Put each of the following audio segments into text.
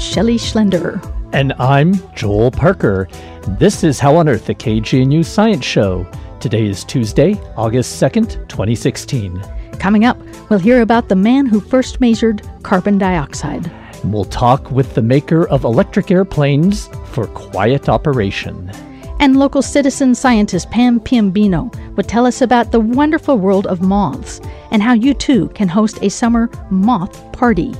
Shelley Schlender. And I'm Joel Parker. This is How on Earth, the KGNU Science Show. Today is Tuesday, August 2nd, 2016. Coming up, we'll hear about the man who first measured carbon dioxide. And we'll talk with the maker of electric airplanes for quiet operation. And local citizen scientist Pam Piombino would tell us about the wonderful world of moths and how you too can host a summer moth party.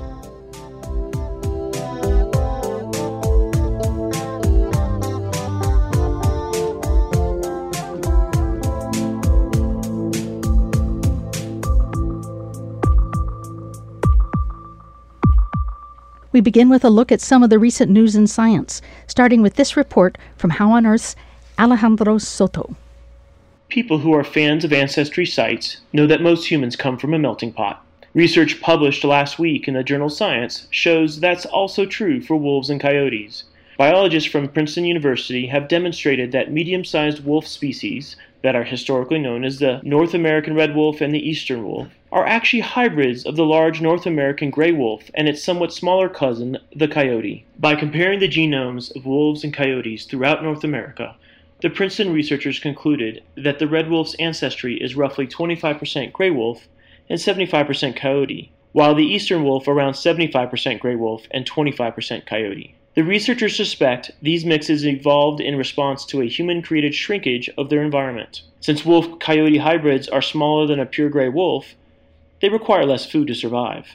We begin with a look at some of the recent news in science, starting with this report from How on Earth's Alejandro Soto. People who are fans of ancestry sites know that most humans come from a melting pot. Research published last week in the journal Science shows that's also true for wolves and coyotes. Biologists from Princeton University have demonstrated that medium sized wolf species, that are historically known as the North American red wolf and the eastern wolf, are actually hybrids of the large North American gray wolf and its somewhat smaller cousin, the coyote. By comparing the genomes of wolves and coyotes throughout North America, the Princeton researchers concluded that the red wolf's ancestry is roughly 25% gray wolf and 75% coyote, while the eastern wolf around 75% gray wolf and 25% coyote. The researchers suspect these mixes evolved in response to a human created shrinkage of their environment. Since wolf coyote hybrids are smaller than a pure gray wolf, they require less food to survive.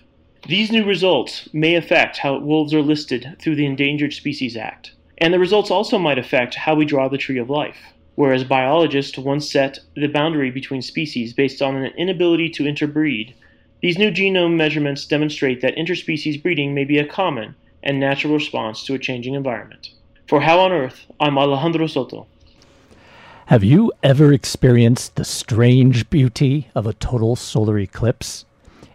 These new results may affect how wolves are listed through the Endangered Species Act, and the results also might affect how we draw the tree of life. Whereas biologists once set the boundary between species based on an inability to interbreed, these new genome measurements demonstrate that interspecies breeding may be a common and natural response to a changing environment. For How on Earth, I'm Alejandro Soto. Have you ever experienced the strange beauty of a total solar eclipse?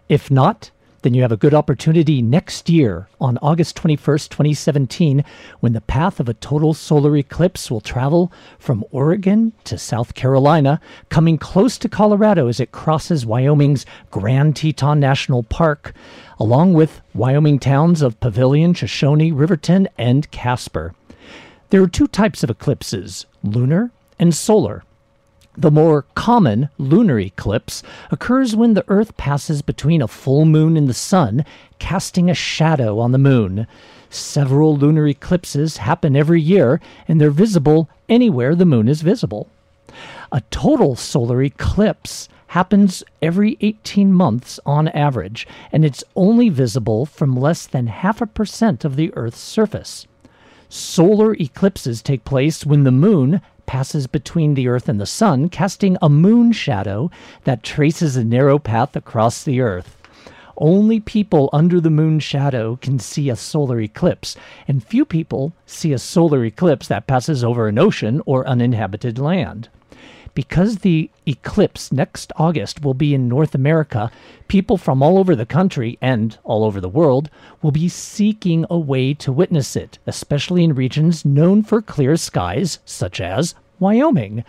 If not, then you have a good opportunity next year on August 21st, 2017, when the path of a total solar eclipse will travel from Oregon to South Carolina, coming close to Colorado as it crosses Wyoming's Grand Teton National Park, along with Wyoming towns of Pavilion, Shoshone, Riverton, and Casper. There are two types of eclipses lunar and solar. The more common lunar eclipse occurs when the Earth passes between a full moon and the Sun, casting a shadow on the moon. Several lunar eclipses happen every year, and they're visible anywhere the moon is visible. A total solar eclipse happens every 18 months on average, and it's only visible from less than half a percent of the Earth's surface. Solar eclipses take place when the moon passes between the Earth and the Sun, casting a moon shadow that traces a narrow path across the Earth. Only people under the moon shadow can see a solar eclipse, and few people see a solar eclipse that passes over an ocean or uninhabited land. Because the eclipse next August will be in North America, people from all over the country and all over the world will be seeking a way to witness it, especially in regions known for clear skies, such as Wyoming.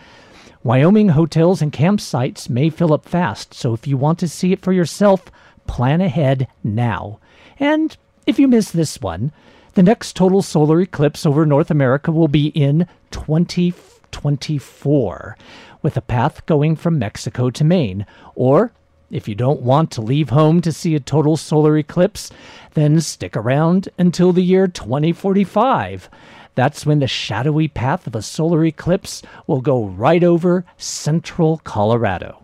Wyoming hotels and campsites may fill up fast, so if you want to see it for yourself, plan ahead now. And if you miss this one, the next total solar eclipse over North America will be in 2024 with a path going from Mexico to Maine. Or, if you don't want to leave home to see a total solar eclipse, then stick around until the year 2045. That's when the shadowy path of a solar eclipse will go right over central Colorado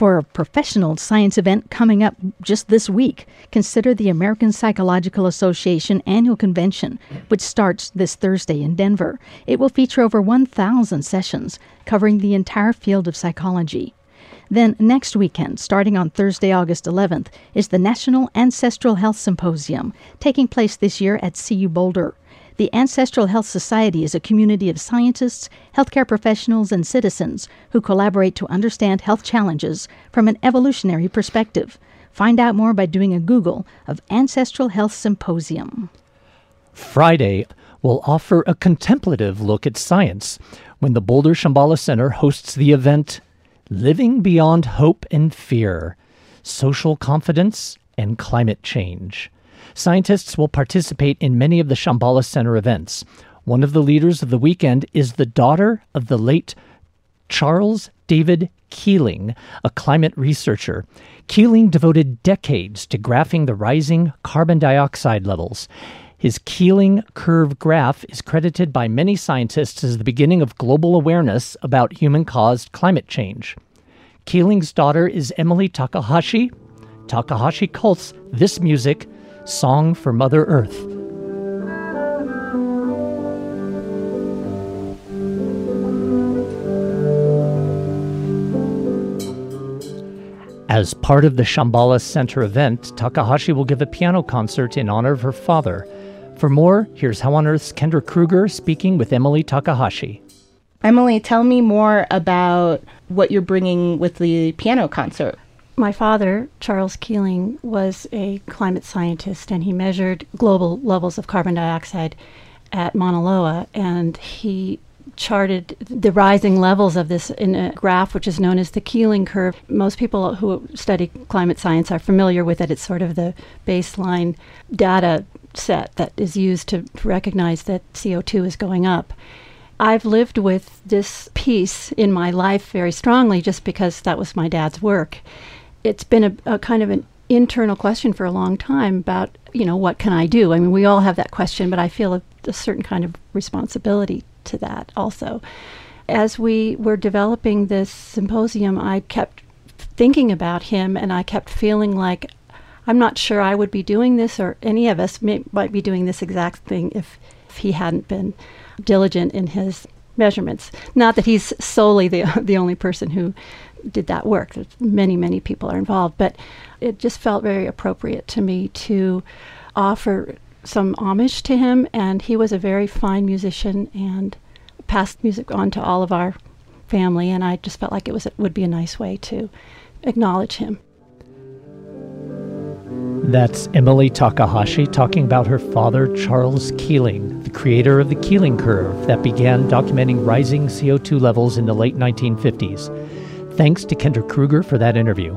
for a professional science event coming up just this week. Consider the American Psychological Association annual convention, which starts this Thursday in Denver. It will feature over 1,000 sessions covering the entire field of psychology. Then, next weekend, starting on Thursday, August 11th, is the National Ancestral Health Symposium, taking place this year at CU Boulder. The Ancestral Health Society is a community of scientists, healthcare professionals, and citizens who collaborate to understand health challenges from an evolutionary perspective. Find out more by doing a Google of Ancestral Health Symposium. Friday will offer a contemplative look at science when the Boulder Shambhala Center hosts the event Living Beyond Hope and Fear Social Confidence and Climate Change. Scientists will participate in many of the Shambhala Center events. One of the leaders of the weekend is the daughter of the late Charles David Keeling, a climate researcher. Keeling devoted decades to graphing the rising carbon dioxide levels. His Keeling curve graph is credited by many scientists as the beginning of global awareness about human caused climate change. Keeling's daughter is Emily Takahashi. Takahashi calls this music Song for Mother Earth. As part of the Shambhala Center event, Takahashi will give a piano concert in honor of her father. For more, here's How on Earth's Kendra Kruger speaking with Emily Takahashi. Emily, tell me more about what you're bringing with the piano concert. My father, Charles Keeling, was a climate scientist and he measured global levels of carbon dioxide at Mauna Loa and he charted the rising levels of this in a graph which is known as the Keeling curve. Most people who study climate science are familiar with it. It's sort of the baseline data set that is used to recognize that CO2 is going up. I've lived with this piece in my life very strongly just because that was my dad's work it's been a, a kind of an internal question for a long time about you know what can I do? I mean, we all have that question, but I feel a, a certain kind of responsibility to that also. As we were developing this symposium, I kept thinking about him, and I kept feeling like I'm not sure I would be doing this, or any of us may, might be doing this exact thing if, if he hadn't been diligent in his measurements. Not that he's solely the the only person who did that work. There's many, many people are involved, but it just felt very appropriate to me to offer some homage to him. And he was a very fine musician and passed music on to all of our family. And I just felt like it was it would be a nice way to acknowledge him. That's Emily Takahashi talking about her father, Charles Keeling, the creator of the Keeling curve that began documenting rising CO2 levels in the late 1950s. Thanks to Kendra Kruger for that interview.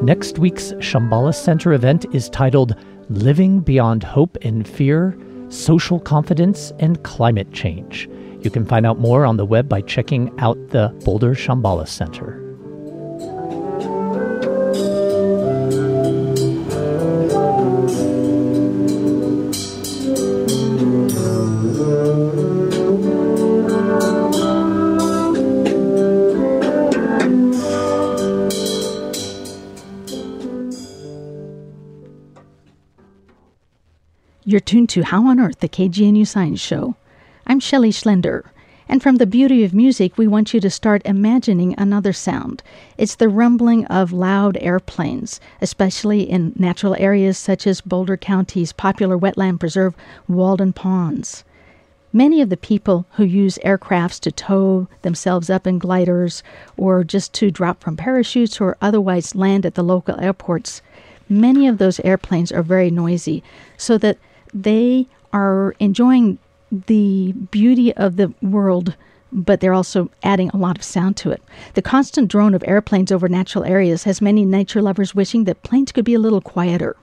Next week's Shambhala Center event is titled Living Beyond Hope and Fear Social Confidence and Climate Change. You can find out more on the web by checking out the Boulder Shambhala Center. You're tuned to How on Earth, the KGNU Science Show. I'm Shelley Schlender, and from the beauty of music, we want you to start imagining another sound. It's the rumbling of loud airplanes, especially in natural areas such as Boulder County's popular wetland preserve, Walden Ponds. Many of the people who use aircrafts to tow themselves up in gliders or just to drop from parachutes or otherwise land at the local airports, many of those airplanes are very noisy, so that they are enjoying the beauty of the world, but they're also adding a lot of sound to it. The constant drone of airplanes over natural areas has many nature lovers wishing that planes could be a little quieter.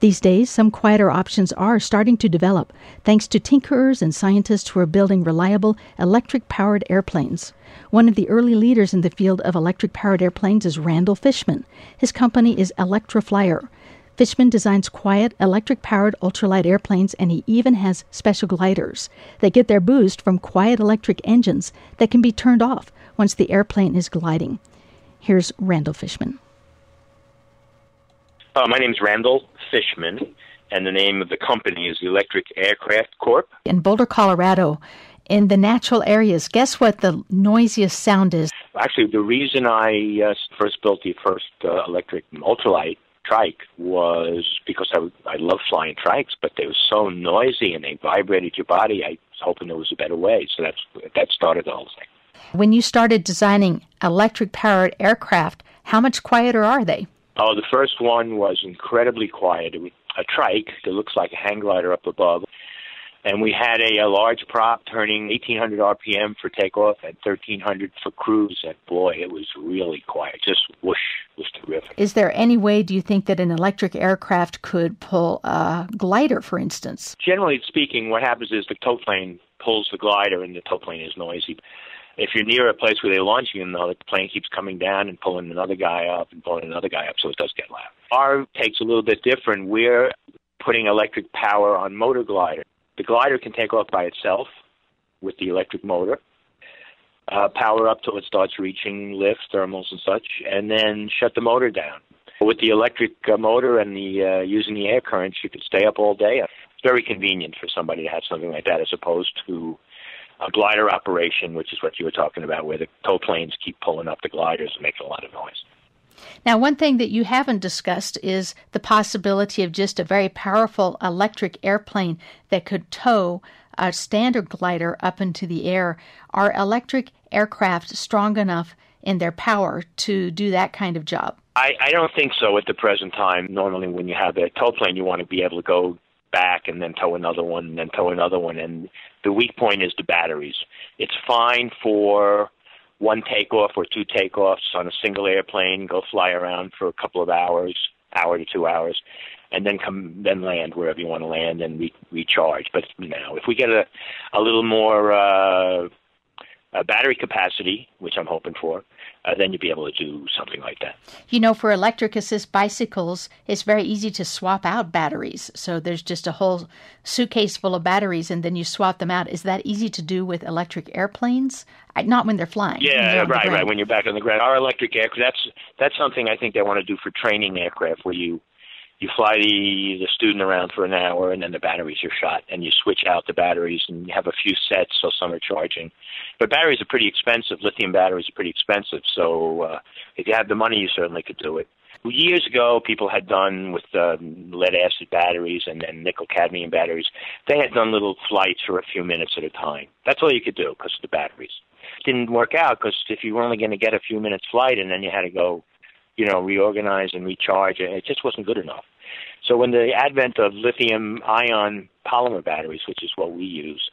These days, some quieter options are starting to develop thanks to tinkerers and scientists who are building reliable electric powered airplanes. One of the early leaders in the field of electric powered airplanes is Randall Fishman. His company is ElectraFlyer. Fishman designs quiet, electric powered ultralight airplanes, and he even has special gliders. They get their boost from quiet electric engines that can be turned off once the airplane is gliding. Here's Randall Fishman. Uh, my name is Randall Fishman, and the name of the company is Electric Aircraft Corp. In Boulder, Colorado, in the natural areas, guess what the noisiest sound is? Actually, the reason I uh, first built the first uh, electric ultralight trike was because I, I love flying trikes, but they were so noisy and they vibrated your body. I was hoping there was a better way, so that's that started the whole thing. When you started designing electric powered aircraft, how much quieter are they? Oh, the first one was incredibly quiet. It was a trike that looks like a hang glider up above. And we had a, a large prop turning 1800 RPM for takeoff and 1300 for cruise. And boy, it was really quiet. Just whoosh was terrific. Is there any way, do you think, that an electric aircraft could pull a glider, for instance? Generally speaking, what happens is the tow plane pulls the glider, and the tow plane is noisy. If you're near a place where they're launching them, though, the plane keeps coming down and pulling another guy up and pulling another guy up, so it does get loud. Our take's a little bit different. We're putting electric power on motor glider. The glider can take off by itself with the electric motor, uh, power up till it starts reaching lift, thermals, and such, and then shut the motor down. With the electric uh, motor and the uh, using the air currents, you can stay up all day. It's very convenient for somebody to have something like that, as opposed to a glider operation, which is what you were talking about, where the tow planes keep pulling up the gliders and making a lot of noise. Now, one thing that you haven't discussed is the possibility of just a very powerful electric airplane that could tow a standard glider up into the air. Are electric aircraft strong enough in their power to do that kind of job? I, I don't think so at the present time. Normally, when you have a tow plane, you want to be able to go back and then tow another one and then tow another one. And the weak point is the batteries. It's fine for one takeoff or two takeoffs on a single airplane, go fly around for a couple of hours, hour to two hours, and then come then land wherever you want to land and re- recharge. But you know, if we get a a little more uh, battery capacity, which I'm hoping for, uh, then you'd be able to do something like that. You know, for electric assist bicycles, it's very easy to swap out batteries. So there's just a whole suitcase full of batteries, and then you swap them out. Is that easy to do with electric airplanes? Not when they're flying. Yeah, they're right, right. When you're back on the ground, our electric aircraft. That's that's something I think they want to do for training aircraft, where you you fly the the student around for an hour and then the batteries are shot and you switch out the batteries and you have a few sets so some are charging. But batteries are pretty expensive. Lithium batteries are pretty expensive so uh, if you have the money you certainly could do it. Years ago people had done with uh, lead acid batteries and then nickel cadmium batteries they had done little flights for a few minutes at a time. That's all you could do because of the batteries. Didn't work out because if you were only going to get a few minutes flight and then you had to go you know, reorganize and recharge. And it just wasn't good enough. So when the advent of lithium ion polymer batteries, which is what we use,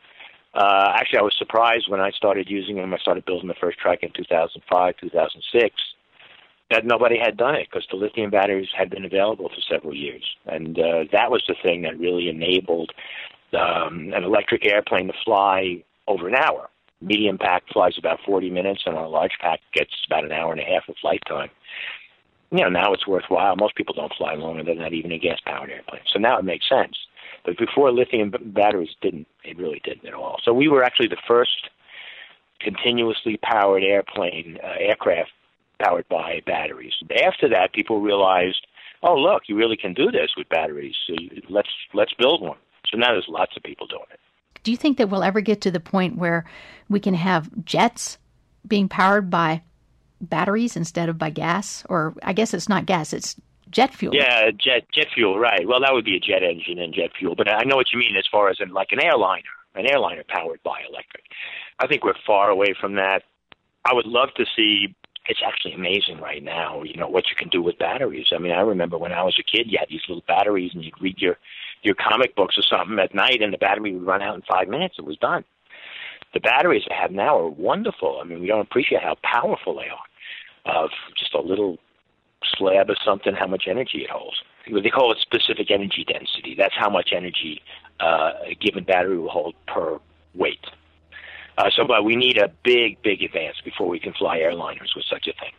uh, actually I was surprised when I started using them. I started building the first trike in 2005, 2006, that nobody had done it because the lithium batteries had been available for several years. And uh, that was the thing that really enabled um, an electric airplane to fly over an hour. Medium pack flies about 40 minutes, and a large pack gets about an hour and a half of flight time you know, now it's worthwhile. Most people don't fly longer than that, even a gas powered airplane. So now it makes sense. But before lithium batteries didn't, it really didn't at all. So we were actually the first continuously powered airplane, uh, aircraft powered by batteries. After that, people realized, oh, look, you really can do this with batteries. So let's let's build one. So now there's lots of people doing it. Do you think that we'll ever get to the point where we can have jets being powered by batteries instead of by gas? Or I guess it's not gas, it's jet fuel. Yeah, jet jet fuel, right. Well, that would be a jet engine and jet fuel. But I know what you mean as far as in, like an airliner, an airliner powered by electric. I think we're far away from that. I would love to see. It's actually amazing right now, you know, what you can do with batteries. I mean, I remember when I was a kid, you had these little batteries, and you'd read your your comic books or something at night, and the battery would run out in five minutes. It was done. The batteries I have now are wonderful. I mean, we don't appreciate how powerful they are of just a little slab of something, how much energy it holds. They call it specific energy density. That's how much energy uh, a given battery will hold per weight. Uh, so, but we need a big, big advance before we can fly airliners with such a thing.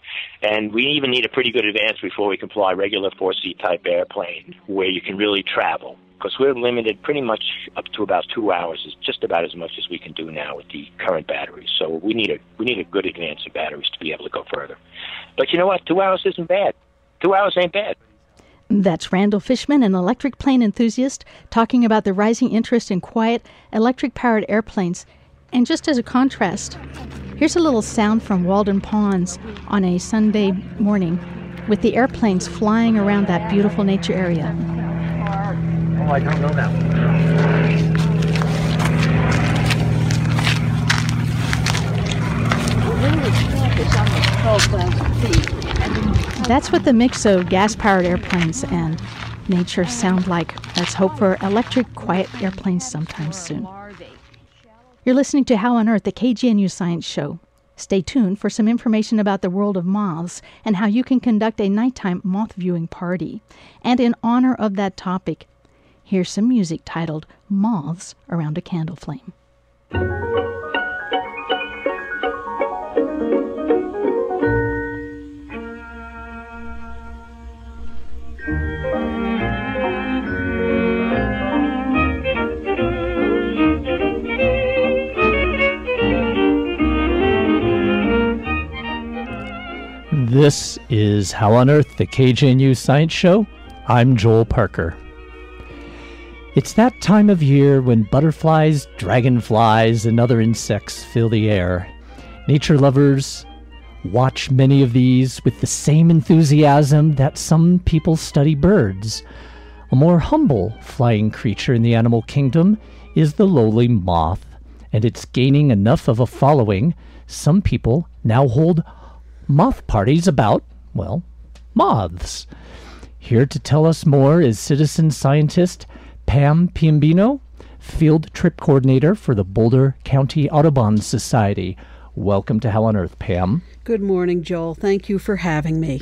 And we even need a pretty good advance before we can fly regular four seat type airplane where you can really travel because we're limited pretty much up to about two hours is just about as much as we can do now with the current batteries. So we need a we need a good advance of batteries to be able to go further. But you know what? Two hours isn't bad. Two hours ain't bad. That's Randall Fishman, an electric plane enthusiast, talking about the rising interest in quiet, electric powered airplanes. And just as a contrast, here's a little sound from Walden Ponds on a Sunday morning with the airplanes flying around that beautiful nature area. Oh, I don't know that one. That's what the mix of gas powered airplanes and nature sound like? Let's hope for electric, quiet airplanes sometime soon. You're listening to How on Earth, the KGNU Science Show. Stay tuned for some information about the world of moths and how you can conduct a nighttime moth viewing party. And in honor of that topic, here's some music titled Moths Around a Candle Flame. This is How on Earth, the KGNU Science Show. I'm Joel Parker. It's that time of year when butterflies, dragonflies, and other insects fill the air. Nature lovers watch many of these with the same enthusiasm that some people study birds. A more humble flying creature in the animal kingdom is the lowly moth, and it's gaining enough of a following. Some people now hold moth parties about, well, moths. Here to tell us more is citizen scientist Pam Piombino, field trip coordinator for the Boulder County Audubon Society. Welcome to How on Earth, Pam. Good morning, Joel. Thank you for having me.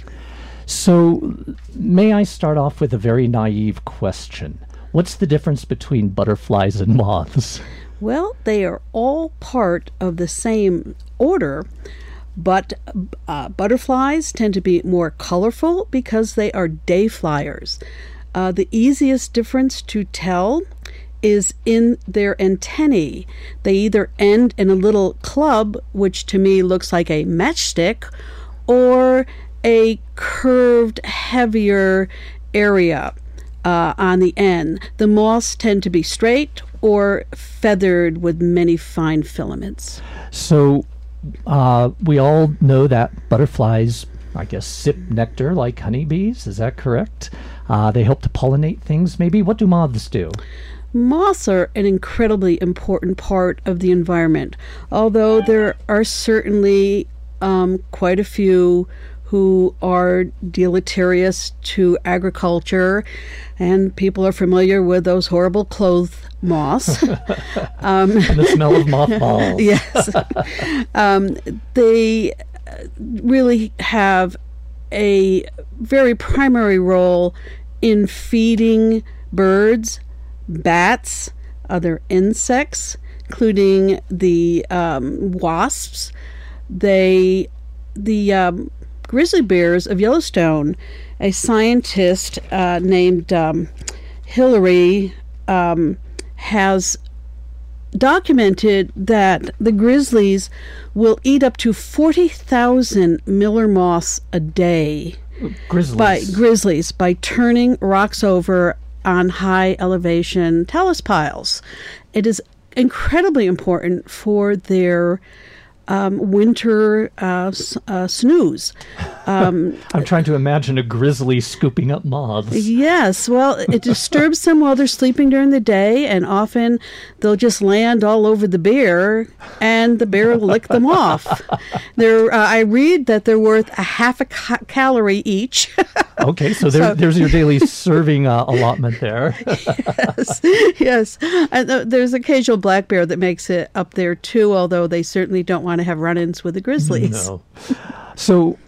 So, may I start off with a very naive question? What's the difference between butterflies and moths? Well, they are all part of the same order, but uh, butterflies tend to be more colorful because they are day flyers. Uh, the easiest difference to tell is in their antennae. They either end in a little club, which to me looks like a matchstick, or a curved, heavier area uh, on the end. The moths tend to be straight or feathered with many fine filaments. So, uh, we all know that butterflies, I guess, sip nectar like honeybees. Is that correct? Uh, they help to pollinate things, maybe. What do moths do? Moths are an incredibly important part of the environment, although there are certainly um, quite a few who are deleterious to agriculture, and people are familiar with those horrible clothes moths. um, and the smell of mothballs. yes. Um, they really have a very primary role in feeding birds, bats, other insects, including the um, wasps. They, the um, grizzly bears of Yellowstone, a scientist uh, named um, Hillary um, has documented that the grizzlies will eat up to 40,000 miller moths a day. Grizzlies. By grizzlies by turning rocks over on high elevation talus piles. It is incredibly important for their um, winter uh, uh, snooze. Um, I'm trying to imagine a grizzly scooping up moths. Yes, well, it disturbs them while they're sleeping during the day, and often they'll just land all over the bear, and the bear will lick them off. They're, uh, I read that they're worth a half a ca- calorie each. okay, so, there, so, there's your daily serving uh, allotment there. yes, yes. And, there's occasional black bear that makes it up there too, although they certainly don't want to have run-ins with the grizzlies. No. So,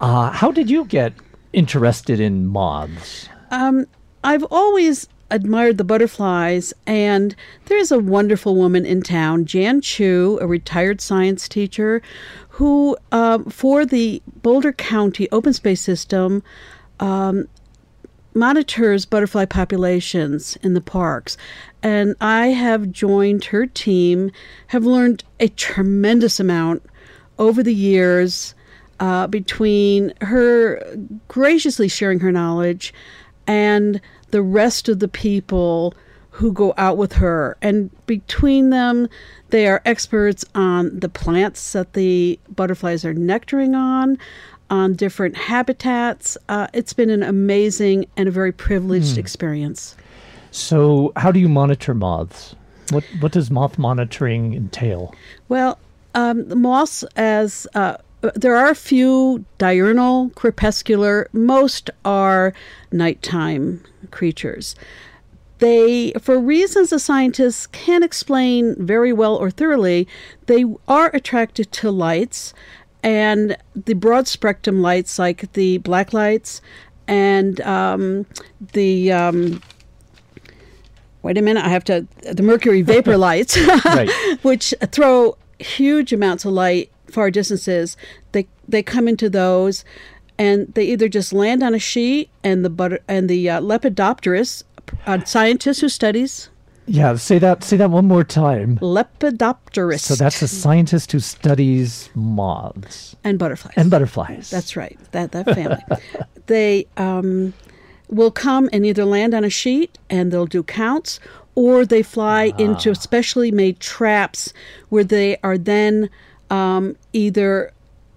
uh, how did you get interested in moths? Um, I've always admired the butterflies, and there's a wonderful woman in town, Jan Chu, a retired science teacher, who, um, for the Boulder County Open Space System, um, monitors butterfly populations in the parks. And I have joined her team, have learned a tremendous amount over the years uh, between her graciously sharing her knowledge and the rest of the people who go out with her. And between them, they are experts on the plants that the butterflies are nectaring on, on different habitats. Uh, it's been an amazing and a very privileged mm. experience. So, how do you monitor moths? What what does moth monitoring entail? Well, um, the moths, as uh, there are a few diurnal, crepuscular. Most are nighttime creatures. They, for reasons the scientists can't explain very well or thoroughly, they are attracted to lights and the broad spectrum lights, like the black lights and um, the um, wait a minute, I have to the mercury vapor lights, which throw huge amounts of light far distances. They they come into those, and they either just land on a sheet, and the butter and the uh, Lepidopterist, a scientist who studies Yeah, say that say that one more time. Lepidopterist. So that's a scientist who studies moths and butterflies. and butterflies. That's right. That that family. they um, will come and either land on a sheet and they'll do counts, or they fly into specially made traps where they are then um, either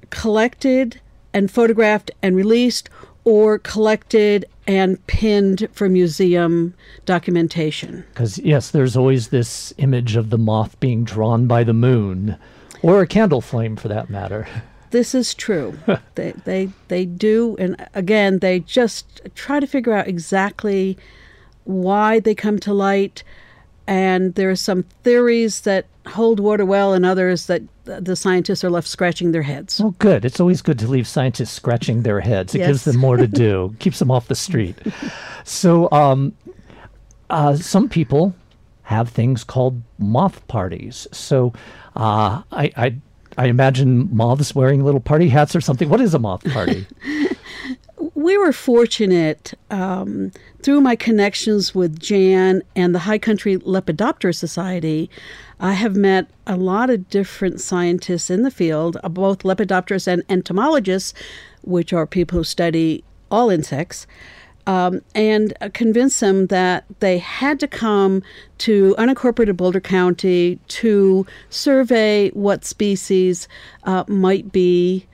collected and photographed and released, or collected and pinned for museum documentation. Because, yes, there's always this image of the moth being drawn by the moon, or a candle flame for that matter. This is true. they, they they do, and again, they just try to figure out exactly why they come to light. And there are some theories that hold water well, and others that the scientists are left scratching their heads. Well, good. It's always good to leave scientists scratching their heads. It gives them more to do, keeps them off the street. So, um, uh, some people have things called moth parties. So, uh, I, I, I imagine moths wearing little party hats or something. What is a moth party? we were fortunate um, through my connections with Jan and the High Country Lepidopter Society. I have met a lot of different scientists in the field, uh, both lepidopterists and entomologists, which are people who study all insects. Um, and uh, convinced them that they had to come to unincorporated Boulder County to survey what species uh, might be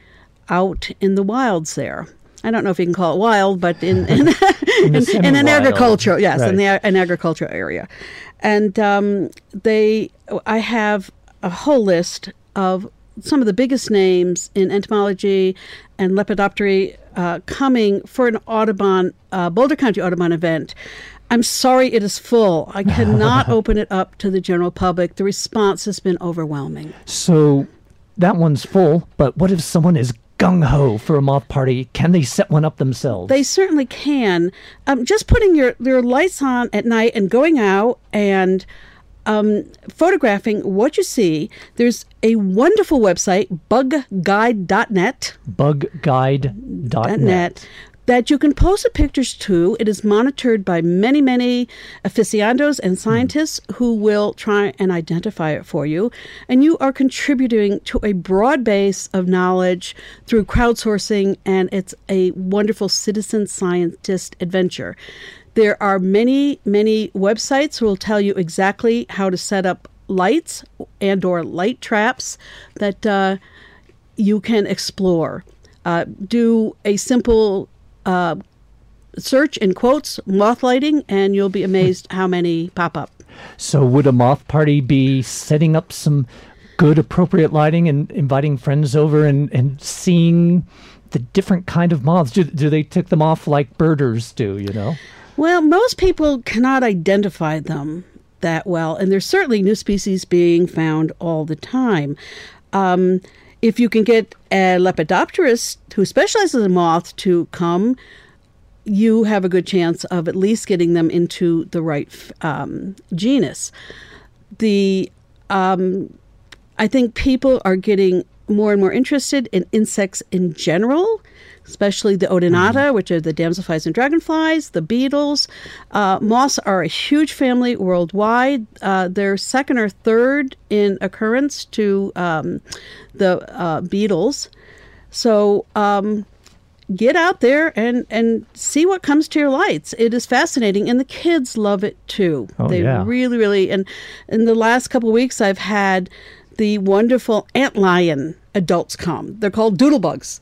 out in the wilds there. I don't know if you can call it wild, but in in, in, in an agricultural, yes, in the an agricultural area, and um, they, I have a whole list of some of the biggest names in entomology and lepidoptery uh, coming for an Audubon uh, Boulder County Audubon event. I'm sorry, it is full. I cannot open it up to the general public. The response has been overwhelming. so, that one's full, but what if someone is gung ho for a moth party? Can they set one up themselves? They certainly can. Um, just putting your, your lights on at night and going out and um, photographing what you see. There's a wonderful website, bugguide.net, Bugguide.net. .net, that you can post the pictures to. It is monitored by many, many aficionados and scientists who will try and identify it for you. And you are contributing to a broad base of knowledge through crowdsourcing, and it's a wonderful citizen scientist adventure. There are many, many websites who will tell you exactly how to set up lights and or light traps that uh, you can explore. Uh, do a simple uh, search in quotes moth lighting, and you'll be amazed how many pop up. So, would a moth party be setting up some good, appropriate lighting and inviting friends over and, and seeing the different kind of moths? Do, do they tick them off like birders do, you know? Well, most people cannot identify them that well, and there's certainly new species being found all the time. Um, if you can get a lepidopterist who specializes in moths to come, you have a good chance of at least getting them into the right um, genus. The um, I think people are getting more and more interested in insects in general, especially the odonata, which are the damselflies and dragonflies, the beetles. Uh, moths are a huge family worldwide. Uh, they're second or third in occurrence to um, the uh, beetles. So um, get out there and, and see what comes to your lights. It is fascinating, and the kids love it too. Oh, they yeah. really, really. And in the last couple of weeks, I've had the wonderful antlion adults come. They're called doodlebugs.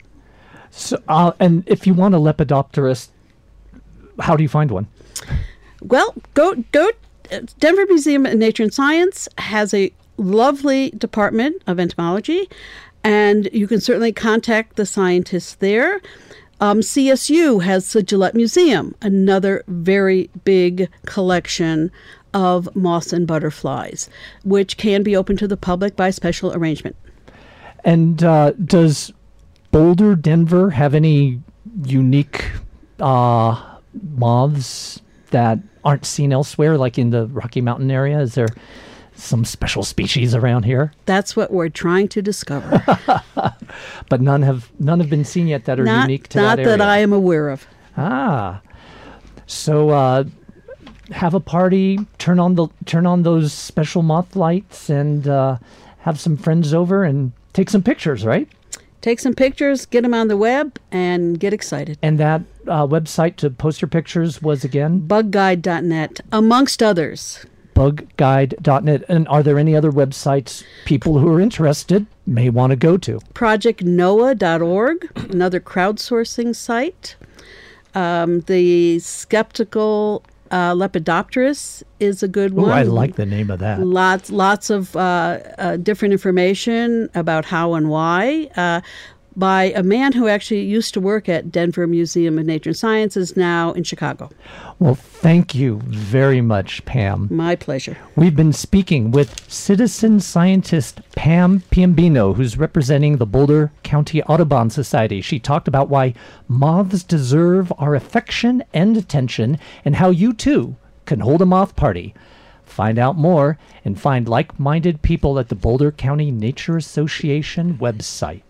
So, uh, and if you want a lepidopterist, how do you find one? Well, go go. Denver Museum of Nature and Science has a lovely department of entomology, and you can certainly contact the scientists there. Um, CSU has the Gillette Museum, another very big collection of moths and butterflies, which can be open to the public by special arrangement. And uh, does Boulder, Denver have any unique uh, moths that aren't seen elsewhere, like in the Rocky Mountain area? Is there some special species around here? That's what we're trying to discover. But none have none have been seen yet that are not unique to not that area. Not that I am aware of. Ah, so uh, have a party, turn on the turn on those special moth lights, and uh, have some friends over and take some pictures, right? Take some pictures, get them on the web, and get excited. And that uh, website to post your pictures was again Bugguide.net, amongst others. bugguide.net. And are there any other websites people who are interested may want to go to? ProjectNoah.org, another crowdsourcing site. Um, the Skeptical uh, Lepidopterist is a good Ooh, one. I like the name of that. Lots, lots of uh, uh, different information about how and why uh, by a man who actually used to work at Denver Museum of Nature and Sciences, now in Chicago. Well, thank you very much, Pam. My pleasure. We've been speaking with citizen scientist Pam Piombino, who's representing the Boulder County Audubon Society. She talked about why moths deserve our affection and attention and how you too can hold a moth party. Find out more and find like minded people at the Boulder County Nature Association website.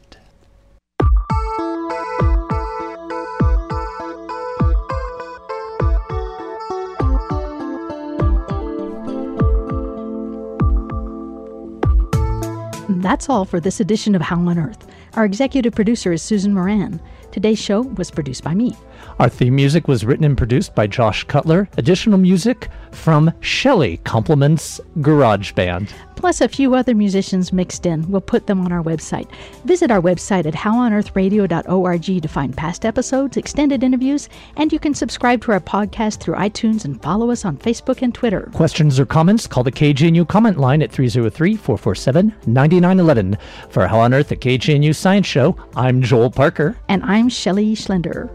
That's all for this edition of How on Earth. Our executive producer is Susan Moran. Today's show was produced by me. Our theme music was written and produced by Josh Cutler. Additional music from Shelley Compliments Garage Band. Plus, a few other musicians mixed in. We'll put them on our website. Visit our website at howonearthradio.org to find past episodes, extended interviews, and you can subscribe to our podcast through iTunes and follow us on Facebook and Twitter. Questions or comments, call the KGNU comment line at 303 447 9911. For How on Earth, the KGNU Science Show, I'm Joel Parker. And I'm Shelley Schlender.